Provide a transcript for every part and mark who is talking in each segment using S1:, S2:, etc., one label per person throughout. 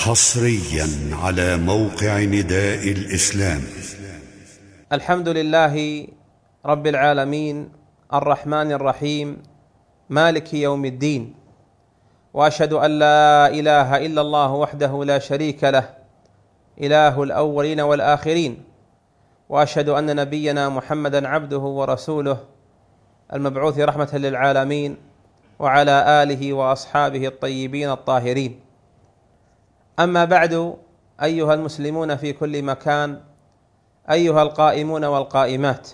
S1: حصريا على موقع نداء الإسلام.
S2: الحمد لله رب العالمين الرحمن الرحيم مالك يوم الدين. وأشهد أن لا إله إلا الله وحده لا شريك له إله الأولين والآخرين. وأشهد أن نبينا محمدا عبده ورسوله المبعوث رحمة للعالمين وعلى آله وأصحابه الطيبين الطاهرين. أما بعد أيها المسلمون في كل مكان أيها القائمون والقائمات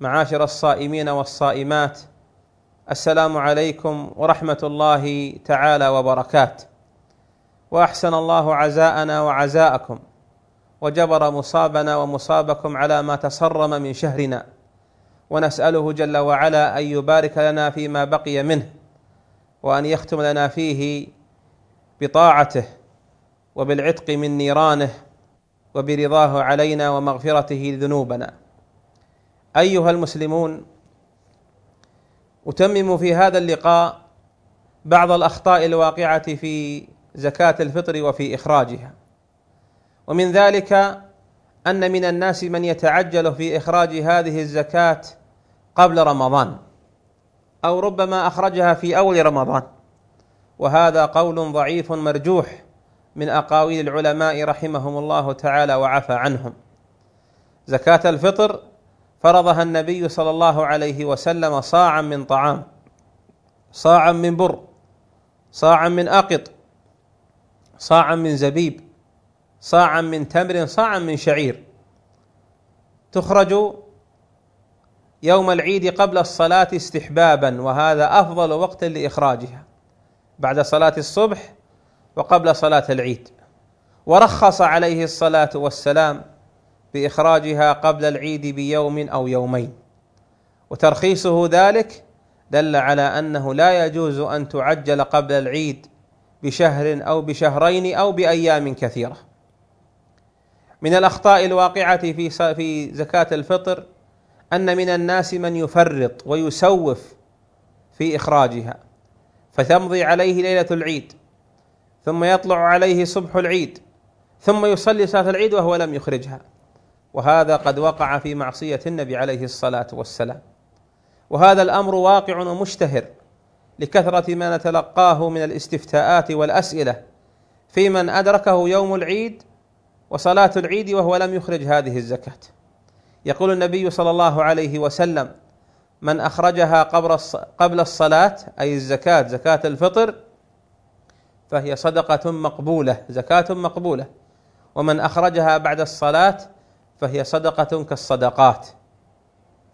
S2: معاشر الصائمين والصائمات السلام عليكم ورحمة الله تعالى وبركاته. وأحسن الله عزاءنا وعزاءكم وجبر مصابنا ومصابكم على ما تصرم من شهرنا. ونسأله جل وعلا أن يبارك لنا فيما بقي منه وأن يختم لنا فيه بطاعته وبالعتق من نيرانه وبرضاه علينا ومغفرته ذنوبنا. أيها المسلمون أتمم في هذا اللقاء بعض الأخطاء الواقعة في زكاة الفطر وفي إخراجها. ومن ذلك أن من الناس من يتعجل في إخراج هذه الزكاة قبل رمضان أو ربما أخرجها في أول رمضان. وهذا قول ضعيف مرجوح من أقاويل العلماء رحمهم الله تعالى وعفى عنهم. زكاة الفطر فرضها النبي صلى الله عليه وسلم صاعا من طعام صاعا من بر صاعا من أقط صاعا من زبيب صاعا من تمر صاعا من شعير. تخرج يوم العيد قبل الصلاة استحبابا وهذا أفضل وقت لإخراجها. بعد صلاة الصبح وقبل صلاة العيد. ورخص عليه الصلاة والسلام بإخراجها قبل العيد بيوم أو يومين. وترخيصه ذلك دل على أنه لا يجوز أن تعجل قبل العيد بشهر أو بشهرين أو بأيام كثيرة. من الأخطاء الواقعة في في زكاة الفطر أن من الناس من يفرط ويسوف في إخراجها فتمضي عليه ليلة العيد. ثم يطلع عليه صبح العيد ثم يصلي صلاة العيد وهو لم يخرجها. وهذا قد وقع في معصية النبي عليه الصلاة والسلام. وهذا الأمر واقع ومشتهر لكثرة ما نتلقاه من الاستفتاءات والأسئلة في من أدركه يوم العيد وصلاة العيد وهو لم يخرج هذه الزكاة. يقول النبي صلى الله عليه وسلم من أخرجها قبل قبل الصلاة أي الزكاة زكاة الفطر فهي صدقة مقبولة زكاة مقبولة. ومن أخرجها بعد الصلاة فهي صدقة كالصدقات.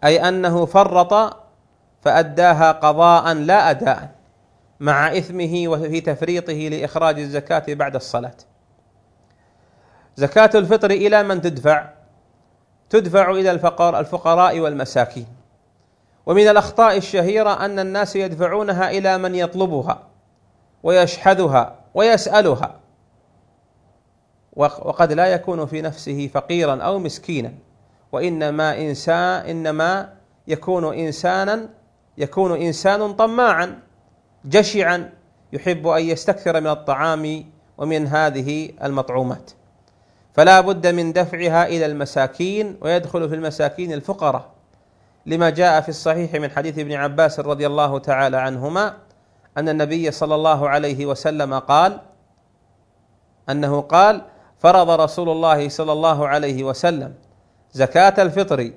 S2: أي أنه فرط فأداها قضاء لا أداء مع إثمه وفي تفريطه لإخراج الزكاة بعد الصلاة. زكاة الفطر إلى من تدفع؟ تدفع إلى الفقراء الفقراء والمساكين. ومن الأخطاء الشهيرة أن الناس يدفعونها إلى من يطلبها. ويشحذها ويسألها. وقد لا يكون في نفسه فقيرا أو مسكينا. وإنما انسان إنما يكون انسانا يكون إنسان طماعا جشعا يحب أن يستكثر من الطعام ومن هذه المطعومات. فلا بد من دفعها إلى المساكين ويدخل في المساكين الفقراء. لما جاء في الصحيح من حديث ابن عباس رضي الله تعالى عنهما أن النبي صلى الله عليه وسلم قال أنه قال فرض رسول الله صلى الله عليه وسلم زكاة الفطر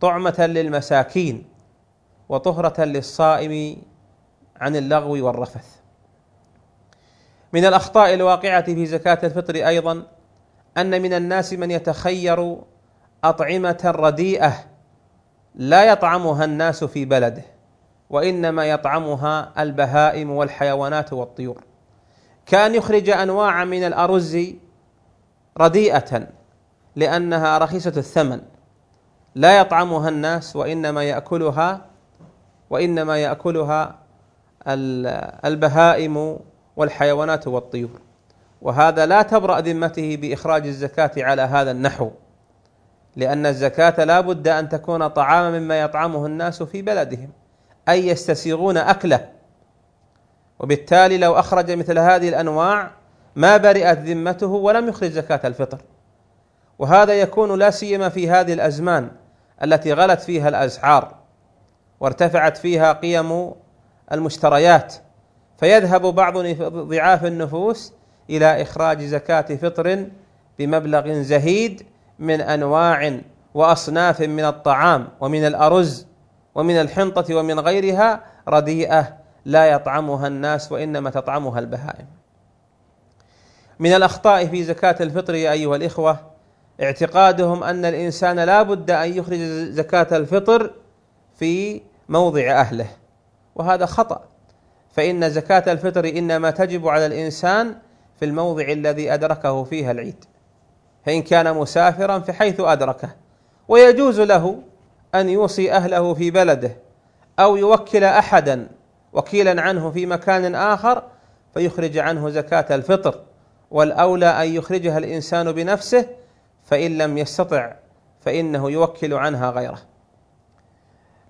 S2: طعمة للمساكين وطهرة للصائم عن اللغو والرفث. من الأخطاء الواقعة في زكاة الفطر أيضا أن من الناس من يتخير أطعمة رديئة لا يطعمها الناس في بلده. وإنما يطعمها البهائم والحيوانات والطيور. كان يخرج انواع من الأرز رديئة لأنها رخيصة الثمن. لا يطعمها الناس وإنما يأكلها وإنما يأكلها البهائم والحيوانات والطيور. وهذا لا تبرأ ذمته بإخراج الزكاة على هذا النحو لأن الزكاة لا بد أن تكون طعاما مما يطعمه الناس في بلدهم. أي يستسيغون أكله. وبالتالي لو أخرج مثل هذه الأنواع ما برئت ذمته ولم يخرج زكاة الفطر. وهذا يكون لا سيما في هذه الأزمان التي غلت فيها الأسعار وارتفعت فيها قيم المشتريات فيذهب بعض ضعاف النفوس إلى إخراج زكاة فطر بمبلغ زهيد من أنواع وأصناف من الطعام ومن الأرز ومن الحنطة ومن غيرها رديئة لا يطعمها الناس وإنما تطعمها البهائم. من الأخطاء في زكاة الفطر يا أيها الإخوة اعتقادهم أن الإنسان لا بد أن يخرج زكاة الفطر في موضع أهله وهذا خطأ. فإن زكاة الفطر إنما تجب على الإنسان في الموضع الذي أدركه فيها العيد فإن كان مسافرا فحيث أدركه ويجوز له أن يوصي أهله في بلده أو يوكل أحدا وكيلا عنه في مكان آخر فيخرج عنه زكاة الفطر والأولى أن يخرجها الإنسان بنفسه فإن لم يستطع فإنه يوكل عنها غيره.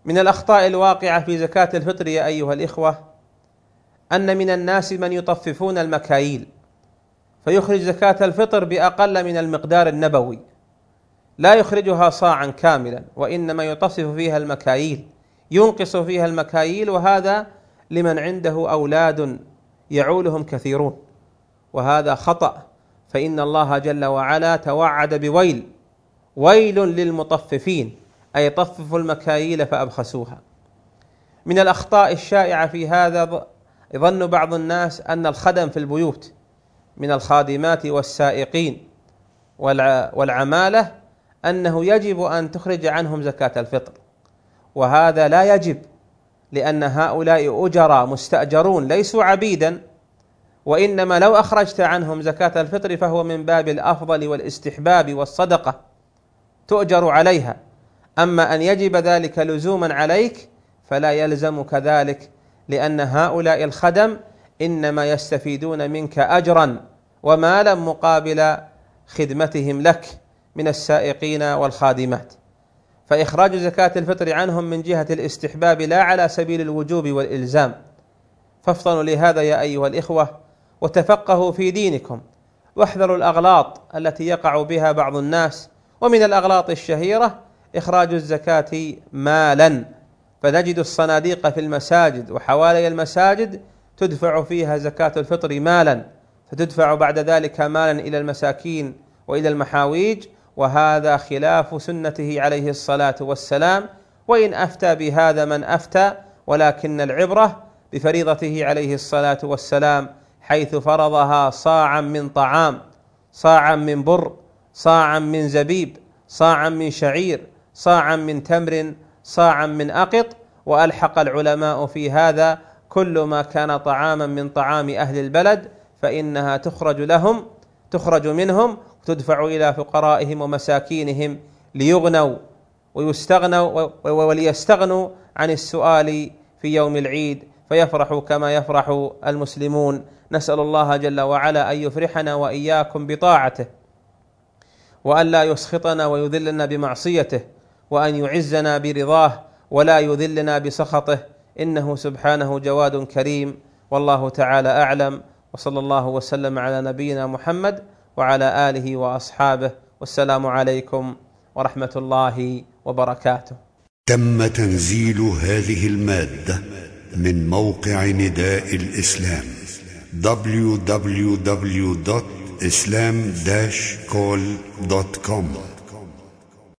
S2: من الأخطاء الواقعة في زكاة الفطر يا أيها الإخوة أن من الناس من يطففون المكاييل فيخرج زكاة الفطر بأقل من المقدار النبوي. لا يخرجها صاعا كاملا وإنما يطفف فيها المكاييل ينقص فيها المكاييل وهذا لمن عنده أولاد يعولهم كثيرون. وهذا خطأ فإن الله جل وعلا توعد بويل ويل للمطففين أي طففوا المكاييل فأبخسوها. من الأخطاء الشائعة في هذا يظن بعض الناس أن الخدم في البيوت من الخادمات والسائقين والعمالة أنه يجب أن تخرج عنهم زكاة الفطر. وهذا لا يجب لأن هؤلاء أجرى مستأجرون ليسوا عبيدا. وإنما لو أخرجت عنهم زكاة الفطر فهو من باب الأفضل والاستحباب والصدقة تؤجر عليها. أما أن يجب ذلك لزوما عليك فلا يلزمك ذلك لأن هؤلاء الخدم إنما يستفيدون منك أجرا ومالا مقابل خدمتهم لك. من السائقين والخادمات. فإخراج زكاة الفطر عنهم من جهة الاستحباب لا على سبيل الوجوب والإلزام. فافطنوا لهذا يا أيها الإخوة وتفقهوا في دينكم. واحذروا الأغلاط التي يقع بها بعض الناس. ومن الأغلاط الشهيرة إخراج الزكاة مالا. فنجد الصناديق في المساجد وحوالي المساجد تدفع فيها زكاة الفطر مالا. فتدفع بعد ذلك مالا إلى المساكين وإلى المحاويج. وهذا خلاف سنته عليه الصلاة والسلام وإن أفتى بهذا من أفتى ولكن العبرة بفريضته عليه الصلاة والسلام حيث فرضها صاعا من طعام صاعا من بر صاعا من زبيب صاعا من شعير صاعا من تمر صاعا من أقط وألحق العلماء في هذا كل ما كان طعاما من طعام أهل البلد فإنها تخرج لهم تخرج منهم وتدفع إلى فقرائهم ومساكينهم ليغنوا ويستغنوا وليستغنوا عن السؤال في يوم العيد فيفرحوا كما يفرح المسلمون. نسأل الله جل وعلا أن يفرحنا وإياكم بطاعته وأن لا يسخطنا ويذلنا بمعصيته وأن يعزنا برضاه ولا يذلنا بسخطه. إنه سبحانه جواد كريم والله تعالى أعلم وصلى الله وسلم على نبينا محمد وعلى آله وأصحابه والسلام عليكم ورحمة الله وبركاته.
S1: تم تنزيل هذه المادة من موقع نداء الإسلام www.islam-call.com